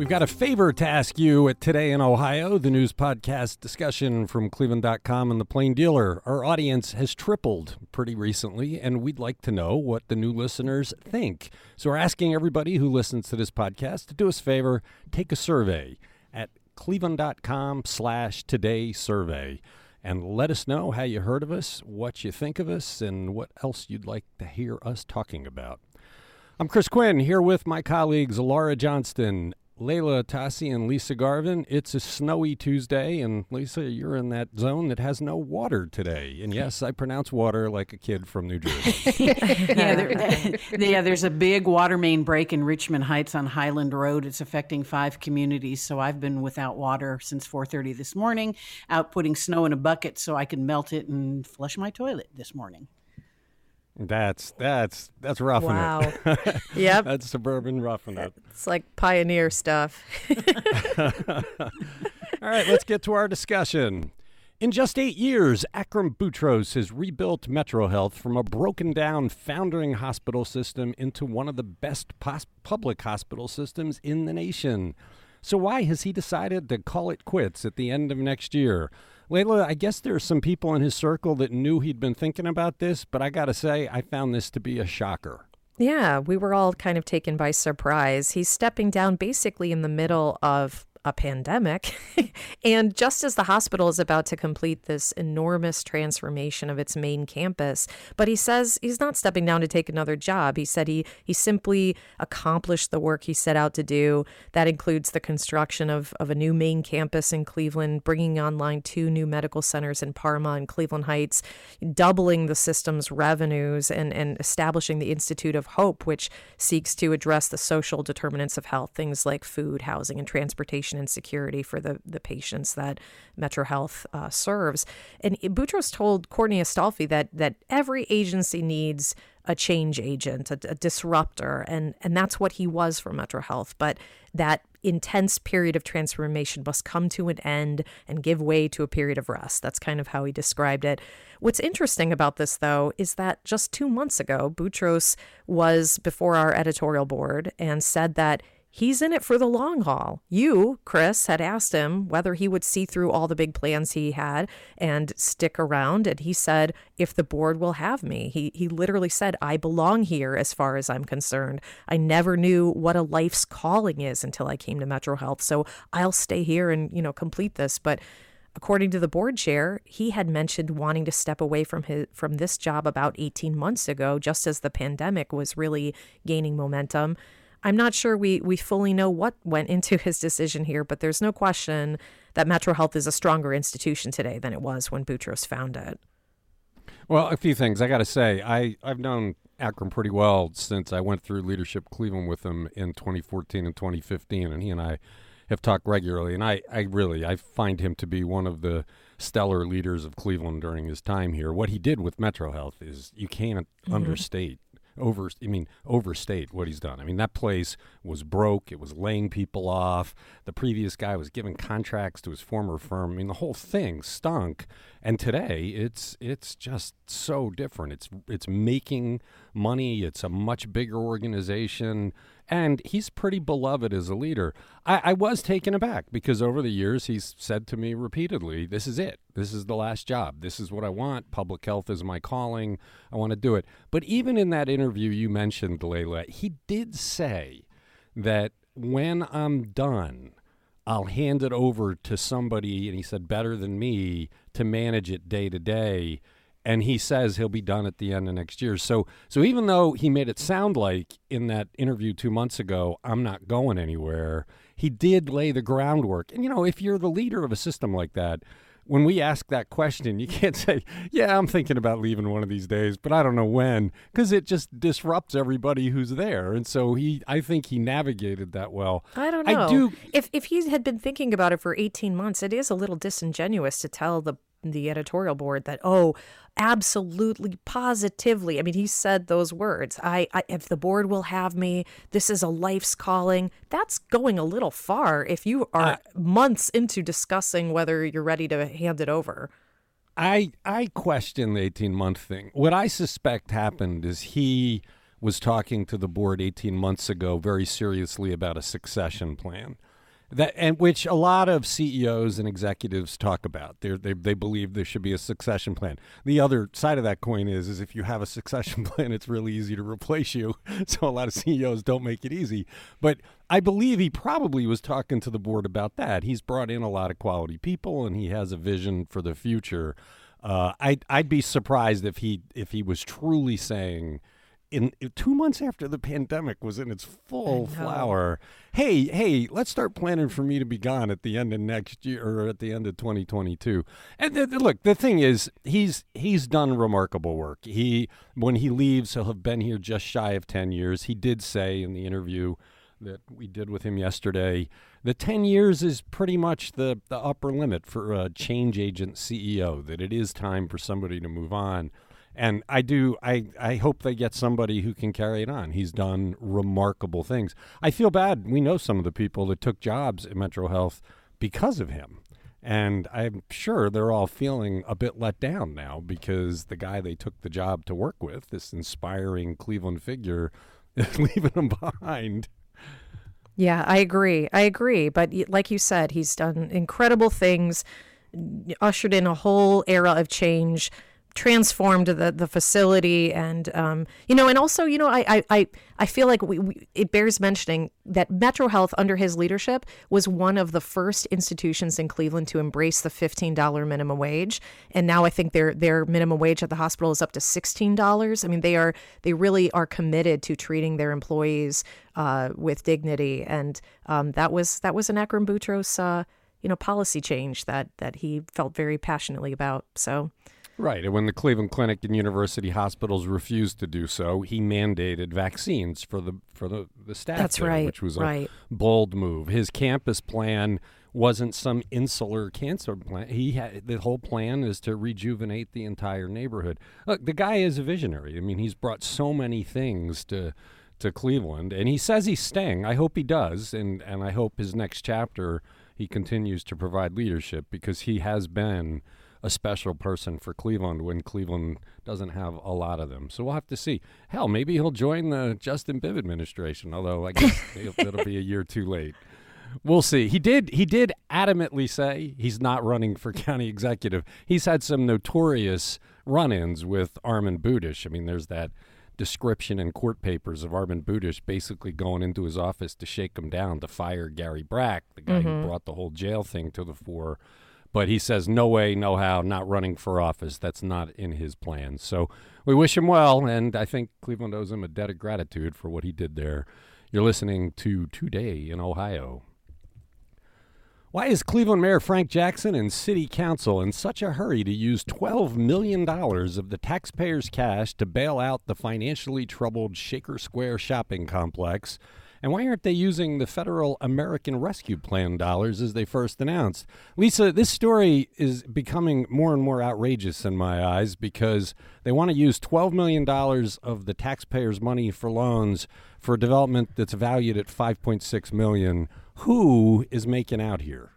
We've got a favor to ask you at Today in Ohio, the news podcast discussion from Cleveland.com and the Plain Dealer. Our audience has tripled pretty recently, and we'd like to know what the new listeners think. So we're asking everybody who listens to this podcast to do us a favor, take a survey at cleveland.com slash today survey and let us know how you heard of us, what you think of us, and what else you'd like to hear us talking about. I'm Chris Quinn here with my colleagues Laura Johnston, Leila Tassi, and Lisa Garvin. It's a snowy Tuesday, and Lisa, you're in that zone that has no water today. And yes, I pronounce water like a kid from New Jersey. yeah, there, yeah, there's a big water main break in Richmond Heights on Highland Road. It's affecting five communities, so I've been without water since 4:30 this morning, out putting snow in a bucket so I can melt it and flush my toilet this morning. That's that's that's roughing Wow. it. Yep. that's suburban roughing it. It's like pioneer stuff. All right, let's get to our discussion. In just eight years, Akram Boutros has rebuilt Metro Health from a broken down foundering hospital system into one of the best pos- public hospital systems in the nation. So, why has he decided to call it quits at the end of next year? Leila, I guess there are some people in his circle that knew he'd been thinking about this, but I got to say, I found this to be a shocker. Yeah, we were all kind of taken by surprise. He's stepping down basically in the middle of a pandemic. and just as the hospital is about to complete this enormous transformation of its main campus, but he says he's not stepping down to take another job. He said he he simply accomplished the work he set out to do. That includes the construction of, of a new main campus in Cleveland, bringing online two new medical centers in Parma and Cleveland Heights, doubling the system's revenues and, and establishing the Institute of Hope, which seeks to address the social determinants of health, things like food, housing, and transportation and security for the, the patients that Metro Health uh, serves. And Boutros told Courtney Astolfi that that every agency needs a change agent, a, a disruptor, and and that's what he was for Metro Health. But that intense period of transformation must come to an end and give way to a period of rest. That's kind of how he described it. What's interesting about this, though, is that just two months ago, Boutros was before our editorial board and said that he's in it for the long haul. You, Chris, had asked him whether he would see through all the big plans he had and stick around. And he said, if the board will have me. He, he literally said, I belong here as far as I'm concerned. I never knew what a life's calling is until I came to Metro Health. So I'll stay here and, you know, complete this. But According to the board chair, he had mentioned wanting to step away from his from this job about 18 months ago, just as the pandemic was really gaining momentum. I'm not sure we, we fully know what went into his decision here, but there's no question that Metro Health is a stronger institution today than it was when Boutros found it. Well, a few things I got to say. I I've known Akram pretty well since I went through Leadership Cleveland with him in 2014 and 2015, and he and I have talked regularly. And I, I really I find him to be one of the stellar leaders of Cleveland during his time here. What he did with Metro Health is you can't Mm-hmm. understate over I mean overstate what he's done. I mean that place was broke, it was laying people off. The previous guy was giving contracts to his former firm. I mean the whole thing stunk. And today it's it's just so different. It's it's making money, it's a much bigger organization, and he's pretty beloved as a leader. I, I was taken aback because over the years he's said to me repeatedly, This is it. This is the last job. This is what I want. Public health is my calling. I want to do it. But even in that interview you mentioned, Leila, he did say that when I'm done, I'll hand it over to somebody, and he said, better than me to manage it day to day. And he says he'll be done at the end of next year. So, so even though he made it sound like in that interview two months ago, I'm not going anywhere, he did lay the groundwork. And you know, if you're the leader of a system like that, when we ask that question, you can't say, "Yeah, I'm thinking about leaving one of these days, but I don't know when," because it just disrupts everybody who's there. And so he, I think he navigated that well. I don't know. I do. If if he had been thinking about it for 18 months, it is a little disingenuous to tell the the editorial board that oh absolutely positively i mean he said those words I, I, if the board will have me this is a life's calling. That's going a little far if you are uh, months into discussing whether you're ready to hand it over. I i question the 18 month thing. What i suspect happened is he was talking to the board 18 months ago very seriously about a succession plan that and which a lot of CEOs and executives talk about. They're, they they believe there should be a succession plan. The other side of that coin is is if you have a succession plan, it's really easy to replace you. So a lot of CEOs don't make it easy. But I believe he probably was talking to the board about that. He's brought in a lot of quality people, and he has a vision for the future. Uh, I'd I'd be surprised if he if he was truly saying in two months after the pandemic was in its full flower. Hey, hey, let's start planning for me to be gone at the end of next year or at the end of 2022. And th- th- look, the thing is, he's he's done remarkable work. He when he leaves, he'll have been here just shy of 10 years. He did say in the interview that we did with him yesterday. The 10 years is pretty much the, the upper limit for a change agent CEO, that it is time for somebody to move on and I do I I hope they get somebody who can carry it on. He's done remarkable things. I feel bad. We know some of the people that took jobs at Metro Health because of him. And I'm sure they're all feeling a bit let down now because the guy they took the job to work with, this inspiring Cleveland figure, is leaving them behind. Yeah, I agree. I agree. But like you said, he's done incredible things, ushered in a whole era of change transformed the the facility and um, you know and also you know I I I feel like we, we, it bears mentioning that Metro Health under his leadership was one of the first institutions in Cleveland to embrace the fifteen dollar minimum wage. And now I think their their minimum wage at the hospital is up to sixteen dollars. I mean they are they really are committed to treating their employees uh, with dignity. And um, that was that was an Akram Boutros uh, you know policy change that that he felt very passionately about. So Right. And when the Cleveland Clinic and university hospitals refused to do so, he mandated vaccines for the for the, the staff. That's there, right. Which was right. a bold move. His campus plan wasn't some insular cancer plan. He had the whole plan is to rejuvenate the entire neighborhood. Look, the guy is a visionary. I mean, he's brought so many things to to Cleveland, and he says he's staying. I hope he does, and and I hope his next chapter he continues to provide leadership because he has been a special person for Cleveland when Cleveland doesn't have a lot of them. So we'll have to see. Hell, maybe he'll join the Justin Bibb administration, although I guess it'll be a year too late. We'll see. He did he did adamantly say he's not running for county executive. He's had some notorious run-ins with Armond Budish. I mean, there's that description in court papers of Armond Budish basically going into his office to shake him down to fire Gary Brack, the guy mm-hmm. who brought the whole jail thing to the fore but he says, no way, no how, not running for office. That's not in his plans. So we wish him well, and I think Cleveland owes him a debt of gratitude for what he did there. You're listening to Today in Ohio. Why is Cleveland Mayor Frank Jackson and City Council in such a hurry to use $12 million of the taxpayers' cash to bail out the financially troubled Shaker Square shopping complex? And why aren't they using the federal American Rescue Plan dollars as they first announced? Lisa, this story is becoming more and more outrageous in my eyes because they want to use $12 million of the taxpayers' money for loans for a development that's valued at 5.6 million. Who is making out here?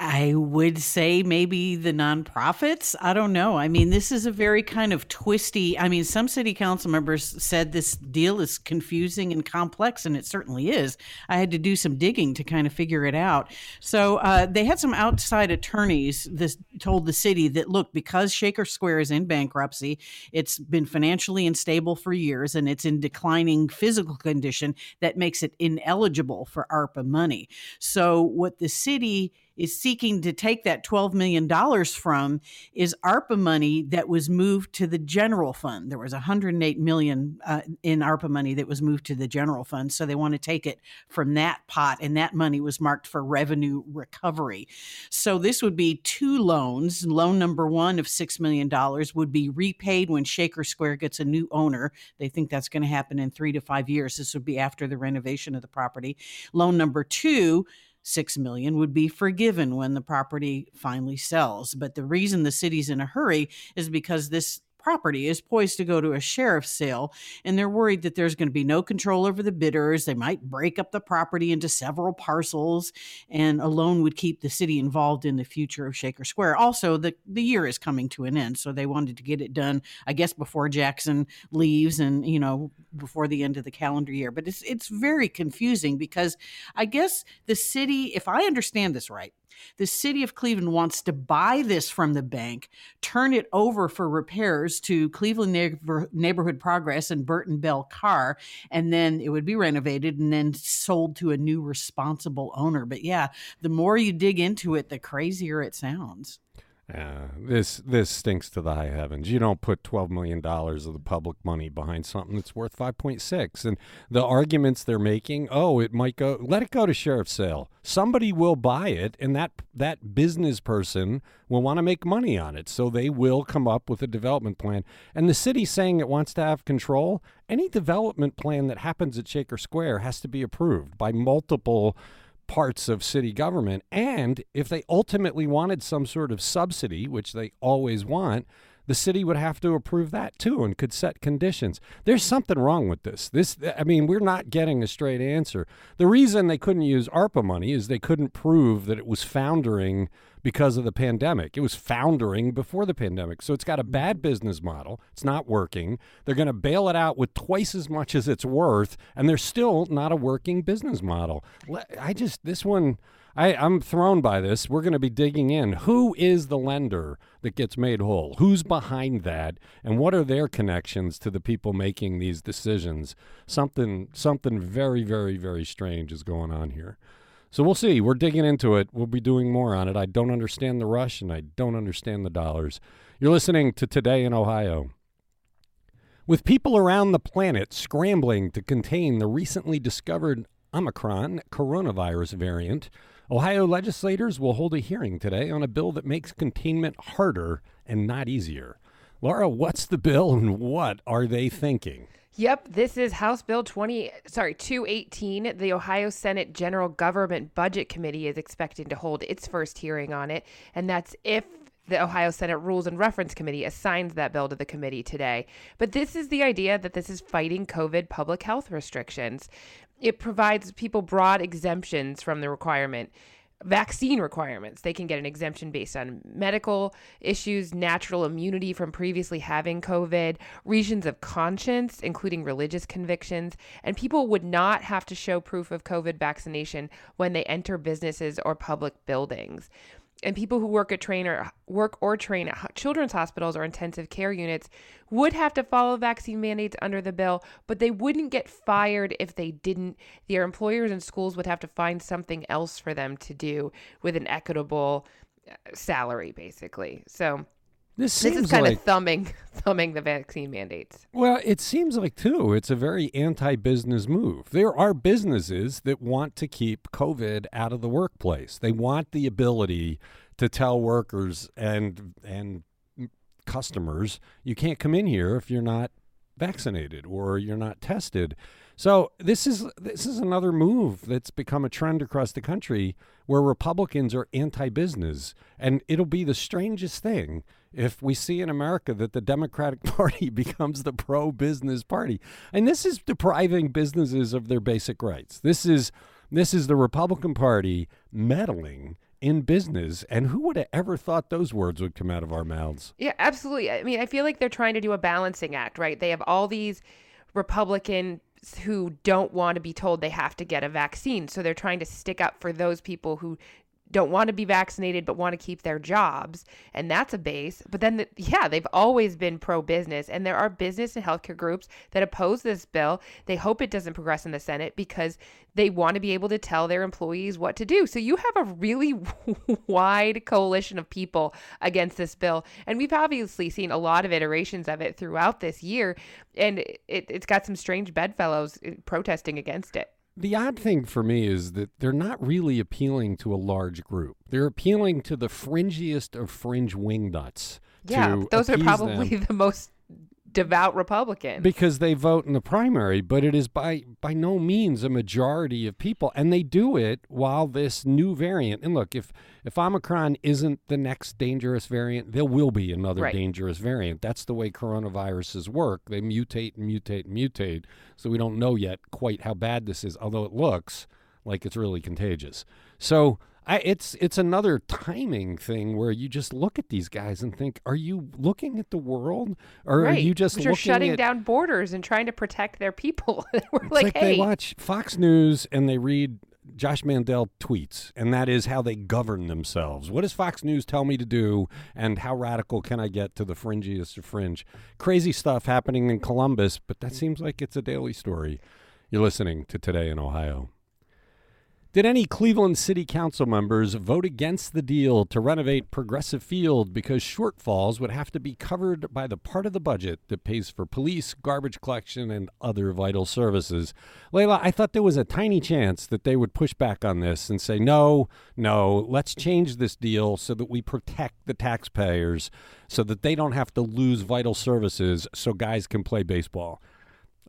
I would say maybe the nonprofits. I don't know. I mean, this is a very kind of twisty. I mean, some city council members said this deal is confusing and complex, and it certainly is. I had to do some digging to kind of figure it out. So uh, they had some outside attorneys this told the city that look, because Shaker Square is in bankruptcy, it's been financially unstable for years, and it's in declining physical condition that makes it ineligible for ARPA money. So what the city is seeking to take that $12 million from is ARPA money that was moved to the general fund. There was 108 million uh, in ARPA money that was moved to the general fund. So they want to take it from that pot, and that money was marked for revenue recovery. So this would be two loans. Loan number one of $6 million would be repaid when Shaker Square gets a new owner. They think that's going to happen in three to five years. This would be after the renovation of the property. Loan number two, six million would be forgiven when the property finally sells. But the reason the city's in a hurry is because this property is poised to go to a sheriff's sale, and they're worried that there's going to be no control over the bidders. They might break up the property into several parcels, and a loan would keep the city involved in the future of Shaker Square. Also, the, the year is coming to an end, so they wanted to get it done, I guess, before Jackson leaves and, you know, before the end of the calendar year. But it's, it's very confusing because I guess the city, if I understand this right, the city of Cleveland wants to buy this from the bank, turn it over for repairs to Cleveland Neighbor- Neighborhood Progress and Burten Bell Carr, and then it would be renovated and then sold to a new responsible owner. But yeah, the more you dig into it, the crazier it sounds. Uh, this this stinks to the high heavens. You don't put twelve million dollars of the public money behind something that's worth five point six. And the arguments they're making, oh, it might go. Let it go to sheriff's sale. Somebody will buy it, and that that business person will want to make money on it. So they will come up with a development plan. And the city saying it wants to have control. Any development plan that happens at Shaker Square has to be approved by multiple parts of city government. And if they ultimately wanted some sort of subsidy, which they always want, the city would have to approve that too and could set conditions. There's something wrong with this. This I mean, we're not getting a straight answer. The reason they couldn't use ARPA money is they couldn't prove that it was foundering because of the pandemic. It was foundering before the pandemic. So it's got a mm-hmm. bad business model. It's not working. They're going to bail it out with twice as much as it's worth, and they're still not a working business model. I just, this one, I, I'm thrown by this. We're going to be digging in. Who is the lender that gets made whole? Who's behind that? And what are their connections to the people making these decisions? Something, something very, very, very strange is going on here. So we'll see. We're digging into it. We'll be doing more on it. I don't understand the rush and I don't understand the dollars. You're listening to Today in Ohio. With people around the planet scrambling to contain the recently discovered Omicron coronavirus variant, Ohio legislators will hold a hearing today on a bill that makes containment harder and not easier. Laura, what's the bill and what are they thinking? Yep, this is House Bill 20 sorry, 218. The Ohio Senate General Government Budget Committee is expecting to hold its first hearing on it, and that's if the Ohio Senate Rules and Reference Committee assigns that bill to the committee today. But this is the idea that this is fighting COVID public health restrictions. It provides people broad exemptions from the requirement vaccine requirements. They can get an exemption based on medical issues, natural immunity from previously having COVID, reasons of conscience, including religious convictions, and people would not have to show proof of COVID vaccination when they enter businesses or public buildings and people who work at train or work or train at children's hospitals or intensive care units would have to follow vaccine mandates under the bill, but they wouldn't get fired if they didn't. Their employers and schools would have to find something else for them to do with an equitable uh, salary, basically. So this, this is kind like, of thumbing thumbing the vaccine mandates. Well, it seems like too it's a very anti-business move. There are businesses that want to keep COVID out of the workplace. They want the ability to tell workers and and customers, you can't come in here if you're not vaccinated or you're not tested. So this is this is another move that's become a trend across the country where Republicans are anti-business, and it'll be the strangest thing if we see in America that the Democratic Party becomes the pro-business party, and this is depriving businesses of their basic rights. This is this is the Republican Party meddling in business. And who would have ever thought those words would come out of our mouths? Yeah, absolutely. I mean, I feel like they're trying to do a balancing act, right? They have all these Republican who don't want to be told they have to get a vaccine. So they're trying to stick up for those people who don't want to be vaccinated but want to keep their jobs and that's a base. But then the, yeah they've always been pro business and there are business and healthcare groups that oppose this bill. They hope it doesn't progress in the senate because they want to be able to tell their employees what to do. So you have a really wide coalition of people against this bill and we've obviously seen a lot of iterations of it throughout this year and it, it's got some strange bedfellows uh, protesting against it the odd thing for me is that they're not really appealing to a large group. They're appealing to the fringiest of fringe wingnuts. Yeah, those are probably them. the most devout Republican because they vote in the primary, but it is by by no means a majority of people, and they do it while this new variant. And look, if if Omicron isn't the next dangerous variant, there will be another right. dangerous variant. That's the way coronaviruses work. They mutate and mutate and mutate. So we don't know yet quite how bad this is, although it looks like it's really contagious. So I, it's it's another timing thing where you just look at these guys and think, are you looking at the world, or right. are you just you're shutting at, down borders and trying to protect their people? We're like, like, hey. they watch Fox News and they read Josh Mandel tweets, and that is how they govern themselves. What does Fox News tell me to do, and how radical can I get to the fringiest of fringe? Crazy stuff happening in Columbus, but that seems like it's a daily story. You're listening to Today in Ohio. Did any Cleveland City Council members vote against the deal to renovate Progressive Field because shortfalls would have to be covered by the part of the budget that pays for police, garbage collection, and other vital services? Leila, I thought there was a tiny chance that they would push back on this and say, no, no, let's change this deal so that we protect the taxpayers so that they don't have to lose vital services so guys can play baseball.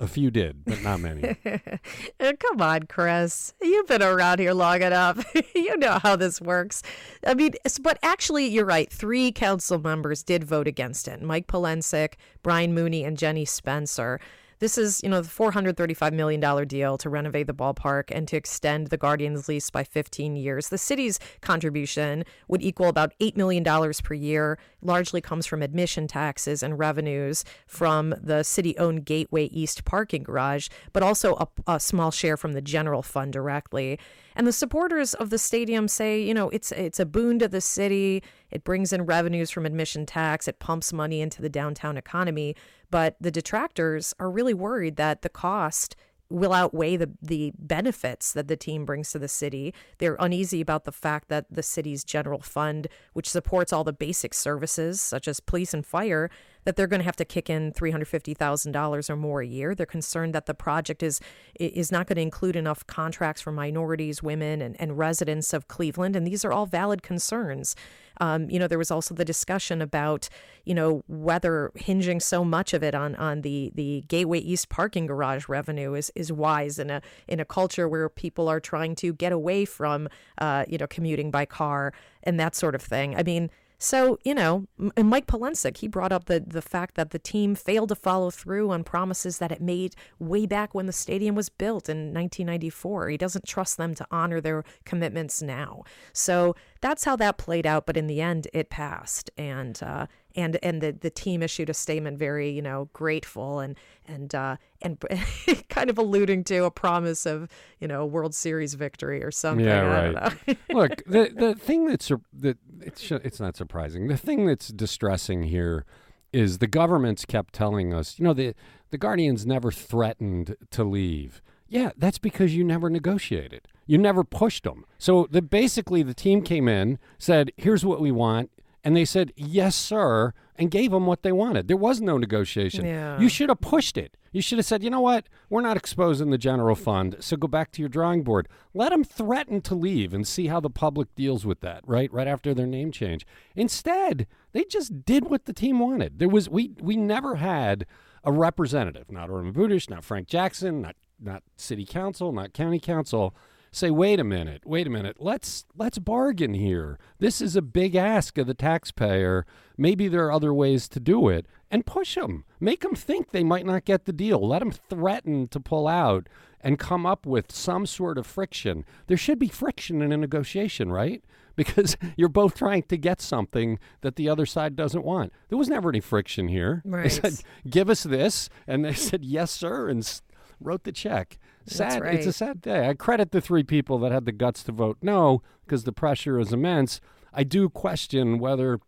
A few did, but not many. Oh, come on, Chris. You've been around here long enough. you know how this works. I mean, but actually, you're right. Three council members did vote against it Mike Polensek, Brian Mooney, and Jenny Spencer. This is, you know, the $435 million deal to renovate the ballpark and to extend the Guardians lease by 15 years. The city's contribution would equal about $8 million per year, largely comes from admission taxes and revenues from the city owned Gateway East parking garage, but also a, a small share from the general fund directly. And the supporters of the stadium say, you know, it's it's a boon to the city. It brings in revenues from admission tax. It pumps money into the downtown economy. But the detractors are really worried that the cost will outweigh the the benefits that the team brings to the city. They're uneasy about the fact that the city's general fund, which supports all the basic services such as police and fire, that they're going to have to kick in $350,000 or more a year. They're concerned that the project is is not going to include enough contracts for minorities, women, and, and residents of Cleveland. And these are all valid concerns. Um, you know, there was also the discussion about, you know, whether hinging so much of it on on the the Gateway East parking garage revenue is is wise in a in a culture where people are trying to get away from, uh, you know, commuting by car and that sort of thing. I mean so, you know, and Mike Polensek, he brought up the, the fact that the team failed to follow through on promises that it made way back when the stadium was built in 1994. He doesn't trust them to honor their commitments now. So that's how that played out. But in the end, it passed. And, uh, and and the, the team issued a statement very you know grateful and and uh, and kind of alluding to a promise of you know World Series victory or something. Yeah, right. Look, the the thing that's that it's it's not surprising. The thing that's distressing here is the governments kept telling us, you know, the the Guardians never threatened to leave. Yeah, that's because you never negotiated. You never pushed them. So the basically the team came in, said, "Here's what we want. And they said, yes, sir, and gave them what they wanted. There was no negotiation. Yeah. You should have pushed it. You should have said, you know what? We're not exposing the general mm. fund, so go back to your drawing board. Let them threaten to leave and see how the public deals with that, right? Right after their name change. Instead, they just did what the team wanted. There was we we never had a representative, not Armond Budish, not Frank Jackson, not not city council, not county council say, wait a minute, wait a minute, let's let's bargain here. This is a big ask of the taxpayer. Maybe there are other ways to do it, and push them. Make them think they might not get the deal. Let them threaten to pull out and come up with some sort of friction. There should be friction in a negotiation, right? Because you're both trying to get something that the other side doesn't want. There was never any friction here. Right. They said, "Give us this," and they said, "Yes, sir," and wrote the check. sad. right. It's a sad day. I credit the three people that had the guts to vote no because the pressure is immense. I do question whether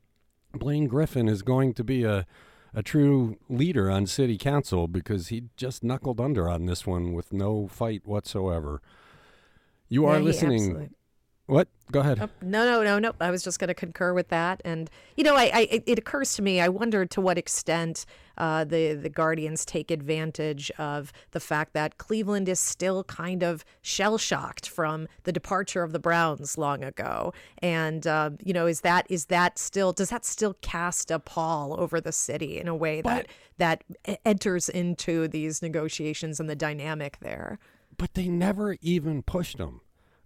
Blaine Griffin is going to be a a true leader on city council because he just knuckled under on this one with no fight whatsoever. You are he listening. What? Go ahead. Oh, no, no, no, no. I was just going to concur with that, and you know, I, I it- occurs to me. I wonder to what extent uh, the the Guardians take advantage of the fact that Cleveland is still kind of shell shocked from the departure of the Browns long ago, and uh, you know, is that is that still does that still cast a pall over the city in a way that that e- enters into these negotiations and the dynamic there? but they never even pushed them.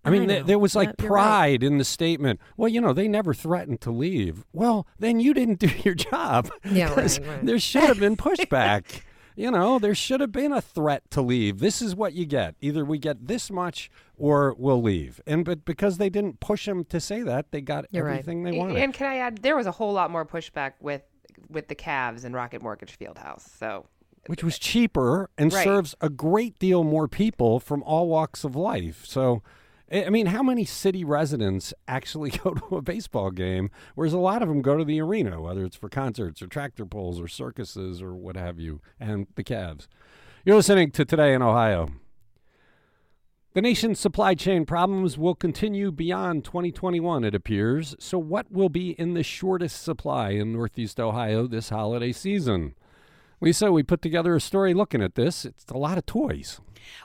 I I mean, there, know. there was like Yeah, you're right. pride in the statement. Well, you know, they never threatened to leave. Well, then you didn't do your job. Yeah, right, 'Cause right. There should have been pushback. you know, there should have been a threat to leave. This is what you get. Either we get this much or we'll leave. And but because they didn't push them to say that, they got You're right. everything they wanted. And can I add, there was a whole lot more pushback with with the Cavs and Rocket Mortgage Fieldhouse. So which was cheaper and Right. serves a great deal more people from all walks of life. So, I mean, how many city residents actually go to a baseball game? Whereas a lot of them go to the arena, whether it's for concerts or tractor pulls or circuses or what have you, and the Cavs. You're listening to Today in Ohio. The nation's supply chain problems will continue beyond 2021, it appears. So, what will be in the shortest supply in Northeast Ohio this holiday season? Lisa, we put together a story looking at this. It's a lot of toys.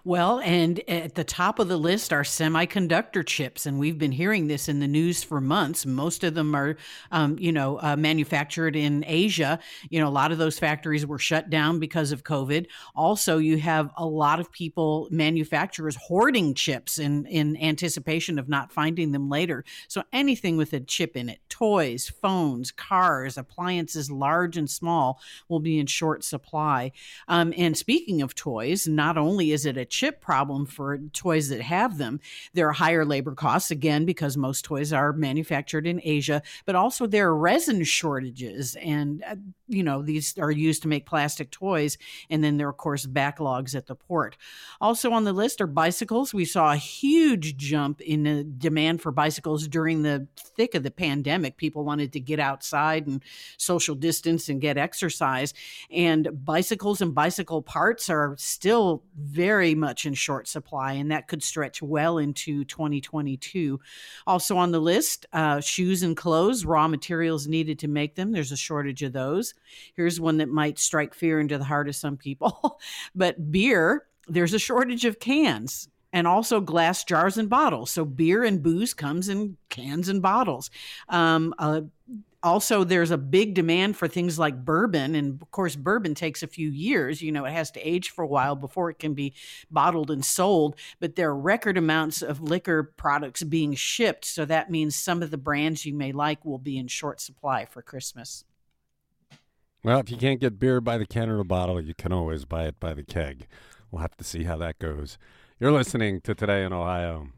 Well, and at the top of the list are semiconductor chips, and we've been hearing this in the news for months. Most of them are, um, you know, uh, manufactured in Asia. You know, a lot of those factories were shut down because of COVID. Also, you have a lot of people, manufacturers, hoarding chips in in anticipation of not finding them later. So anything with a chip in it, toys, phones, cars, appliances, large and small, will be in short supply. Um, and speaking of toys, not only is it a chip problem for toys that have them, there are higher labor costs, again, because most toys are manufactured in Asia, but also there are resin shortages. And, uh, you know, these are used to make plastic toys. And then there are, of course, backlogs at the port. Also on the list are bicycles. We saw a huge jump in the demand for bicycles during the thick of the pandemic. People wanted to get outside and social distance and get exercise. And bicycles and bicycle parts are still very much in short supply, and that could stretch well into 2022. Also on the list, uh, shoes and clothes, raw materials needed to make them. There's a shortage of those. Here's one that might strike fear into the heart of some people. but beer, there's a shortage of cans and also glass jars and bottles. So beer and booze comes in cans and bottles. Um, uh, also, there's a big demand for things like bourbon. And of course, bourbon takes a few years. You know, it has to age for a while before it can be bottled and sold. But there are record amounts of liquor products being shipped. So that means some of the brands you may like will be in short supply for Christmas. Well, if you can't get beer by the can or the bottle, you can always buy it by the keg. We'll have to see how that goes. You're listening to Today in Ohio.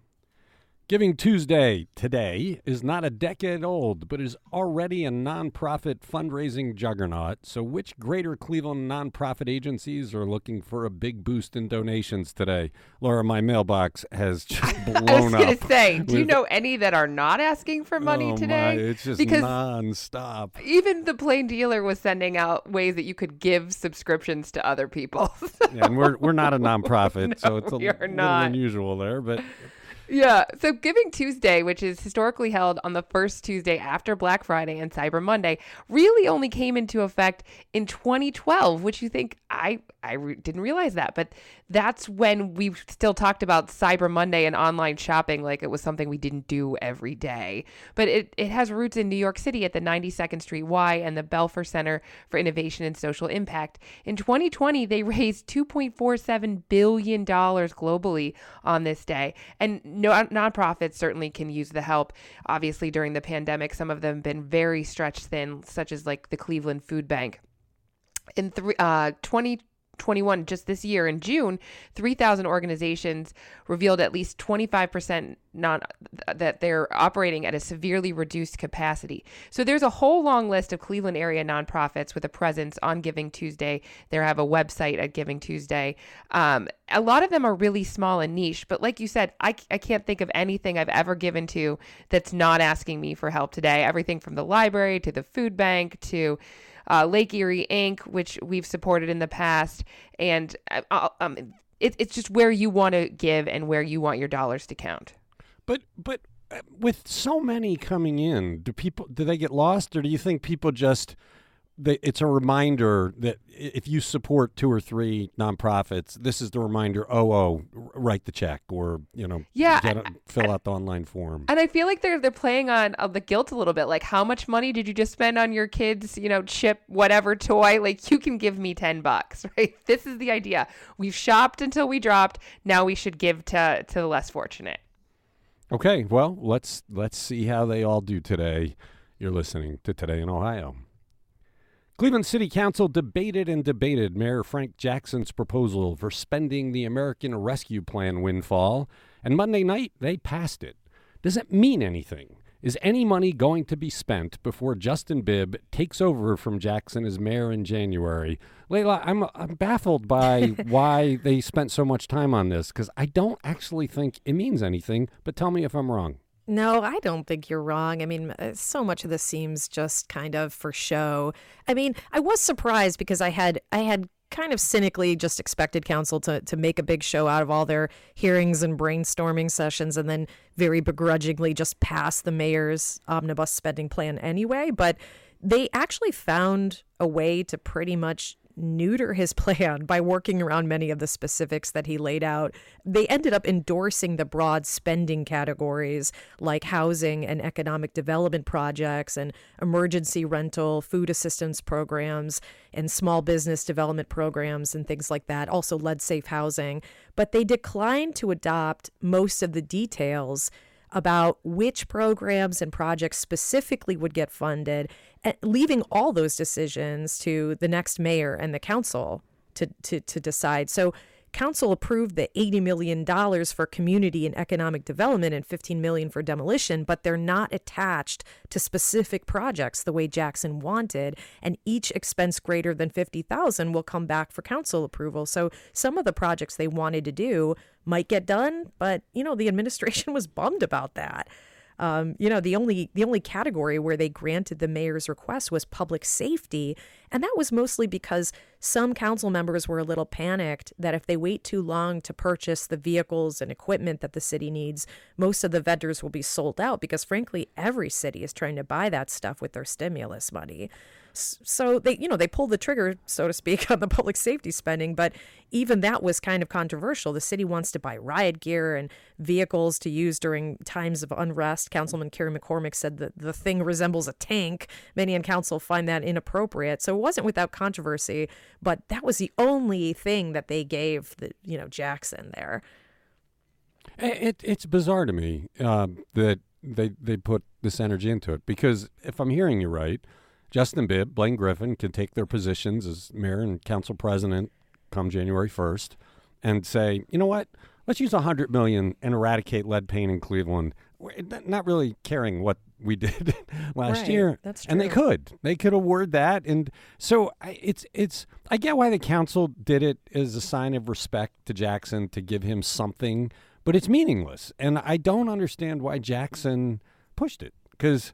Giving Tuesday today is not a decade old, but is already a nonprofit fundraising juggernaut. So, which greater Cleveland nonprofit agencies are looking for a big boost in donations today? Laura, my mailbox has just blown up. I was going to say, do you know any that are not asking for oh, money oh today? My, it's just because nonstop. even the plain dealer was sending out ways that you could give subscriptions to other people. Yeah, and we're we're not a nonprofit, so it's a little not. unusual there. But Yeah. So Giving Tuesday, which is historically held on the first Tuesday after Black Friday and Cyber Monday, really only came into effect in 2012, which you think I I re- didn't realize that, but that's when we still talked about Cyber Monday and online shopping like it was something we didn't do every day. But it, it has roots in New York City at the 92nd Street Y and the Belfer Center for Innovation and Social Impact. In 2020, they raised 2.47 billion dollars globally on this day, and no nonprofits certainly can use the help. Obviously, during the pandemic, some of them have been very stretched thin, such as like the Cleveland Food Bank. In three, uh, 20 21 just this year in June, 3,000 organizations revealed at least 25% non that they're operating at a severely reduced capacity. So there's a whole long list of Cleveland area nonprofits with a presence on Giving Tuesday. They have a website at Giving Tuesday. Um, a lot of them are really small and niche, but like you said, I, I can't think of anything I've ever given to that's not asking me for help today. Everything from the library to the food bank to uh, Lake Erie Inc., which we've supported in the past, and uh, uh, um, it, it's just where you want to give and where you want your dollars to count. But but uh, with so many coming in, do people do they get lost, or do you think people just it's a reminder that if you support two or three nonprofits, this is the reminder. Oh, oh, write the check, or you know, yeah, a, fill out the online form. And I feel like they're they're playing on uh, the guilt a little bit. Like, how much money did you just spend on your kids? You know, chip whatever toy. Like, you can give me ten bucks, right? This is the idea. We've shopped until we dropped. Now we should give to to the less fortunate. Okay, well, let's let's see how they all do today. You're listening to Today in Ohio. Cleveland City Council debated and debated Mayor Frank Jackson's proposal for spending the American Rescue Plan windfall, and Monday night they passed it. Does it mean anything? Is any money going to be spent before Justin Bibb takes over from Jackson as mayor in January? Leila, I'm, I'm baffled by why they spent so much time on this because I don't actually think it means anything, but tell me if I'm wrong. No, I don't think you're wrong. I mean, uh, so much of this seems just kind of for show. I mean, I was surprised because I had I had kind of cynically just expected council to to make a big show out of all their hearings and brainstorming sessions and then very begrudgingly just pass the mayor's omnibus spending plan anyway, but they actually found a way to pretty much neuter his plan by working around many of the specifics that he laid out. They ended up endorsing the broad spending categories like housing and economic development projects and emergency rental, food assistance programs, and small business development programs and things like that, also lead safe housing. But they declined to adopt most of the details about which programs and projects specifically would get funded, eh, leaving all those decisions to the next mayor and the council to, to, to decide. So council approved the $80 million for community and economic development and 15 million for demolition, but they're not attached to specific projects the way Jackson wanted. And each expense greater than 50,000 will come back for council approval. So some of the projects they wanted to do might get done, but, you know, the administration was bummed about that. Um, you know, the only the only category where they granted the mayor's request was public safety, and that was mostly because some council members were a little panicked that if they wait too long to purchase the vehicles and equipment that the city needs, most of the vendors will be sold out because frankly, every city is trying to buy that stuff with their stimulus money. So they, you know, they pulled the trigger, so to speak, on the public safety spending. But even that was kind of controversial. The city wants to buy riot gear and vehicles to use during times of unrest. Councilman Kerry McCormack said that the thing resembles a tank. Many in council find that inappropriate. So it wasn't without controversy, but that was the only thing that they gave the, you know, Jackson there. It, it's bizarre to me uh, that they they put this energy into it because if I'm hearing you right Justin Bibb, Blaine Griffin can take their positions as mayor and council president come January 1st and say, you know what? Let's use 100 million and eradicate lead paint in Cleveland. Eh, not really caring what we did last right, year. That's true. And they could. They could award that and so I, it's it's I get why the council did it as a sign of respect to Jackson to give him something, but it's meaningless. And I don't understand why Jackson pushed it cuz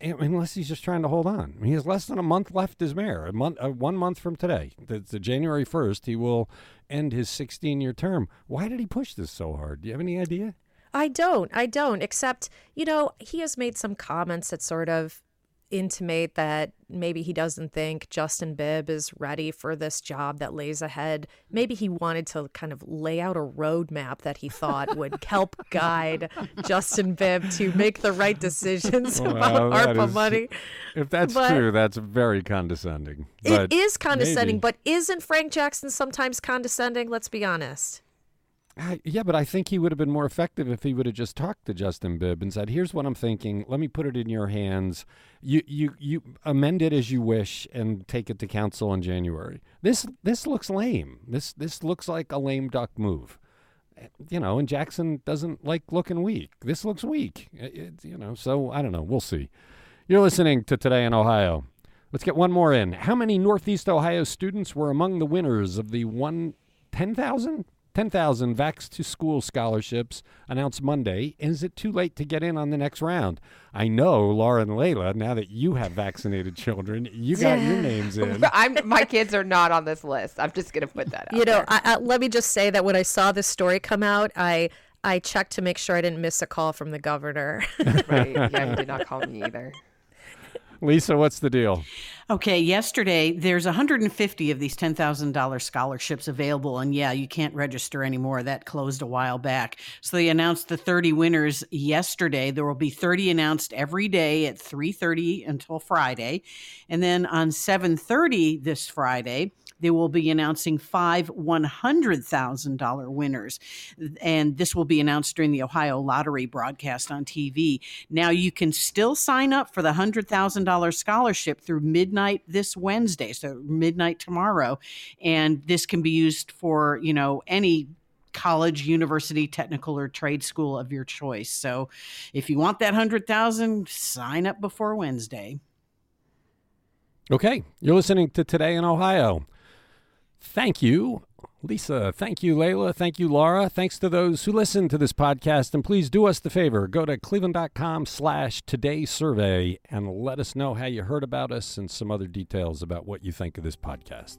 unless he's just trying to hold on. I mean, he has less than a month left as mayor. A month, uh, one month from today, the, the January first, he will end his 16-year term. Why did he push this so hard? Do you have any idea? I don't. I don't. Except, you know, he has made some comments that sort of intimate that maybe he doesn't think Justin Bibb is ready for this job that lays ahead. Maybe he wanted to kind of lay out a roadmap that he thought would help guide Justin Bibb to make the right decisions well, about ARPA is, money. If that's but true, that's very condescending. It is condescending, maybe. but isn't Frank Jackson sometimes condescending? Let's be honest. Yeah, but I think he would have been more effective if he would have just talked to Justin Bibb and said, "Here's what I'm thinking. Let me put it in your hands. You you you amend it as you wish and take it to council in January." This this looks lame. This this looks like a lame duck move. You know, and Jackson doesn't like looking weak. This looks weak. It, you know, so I don't know. We'll see. You're listening to Today in Ohio. Let's get one more in. How many Northeast Ohio students were among the winners of the one 10,000 10,000 Vax to School scholarships announced Monday. Is it too late to get in on the next round? I know, Laura and Leila, now that you have vaccinated children, you got your names in. I'm, my kids are not on this list. I'm just going to put that out. You know, I, I, let me just say that when I saw this story come out, I I checked to make sure I didn't miss a call from the governor. right. Yeah, he did not call me either. Lisa, what's the deal? Okay, yesterday there's 150 of these $10,000 scholarships available and yeah, you can't register anymore. That closed a while back. So they announced the 30 winners yesterday. There will be 30 announced every day at 3:30 until Friday. And then on 7:30 this Friday, they will be announcing five $100,000 winners. And this will be announced during the Ohio Lottery broadcast on TV. Now, you can still sign up for the $100,000 scholarship through midnight this Wednesday, so midnight tomorrow. And this can be used for, you know, any college, university, technical, or trade school of your choice. So if you want that 100,000, sign up before Wednesday. Okay, you're listening to Today in Ohio. Thank you, Lisa. Thank you, Leila. Thank you, Laura. Thanks to those who listen to this podcast. And please do us the favor. Go to cleveland.com slash today survey and let us know how you heard about us and some other details about what you think of this podcast.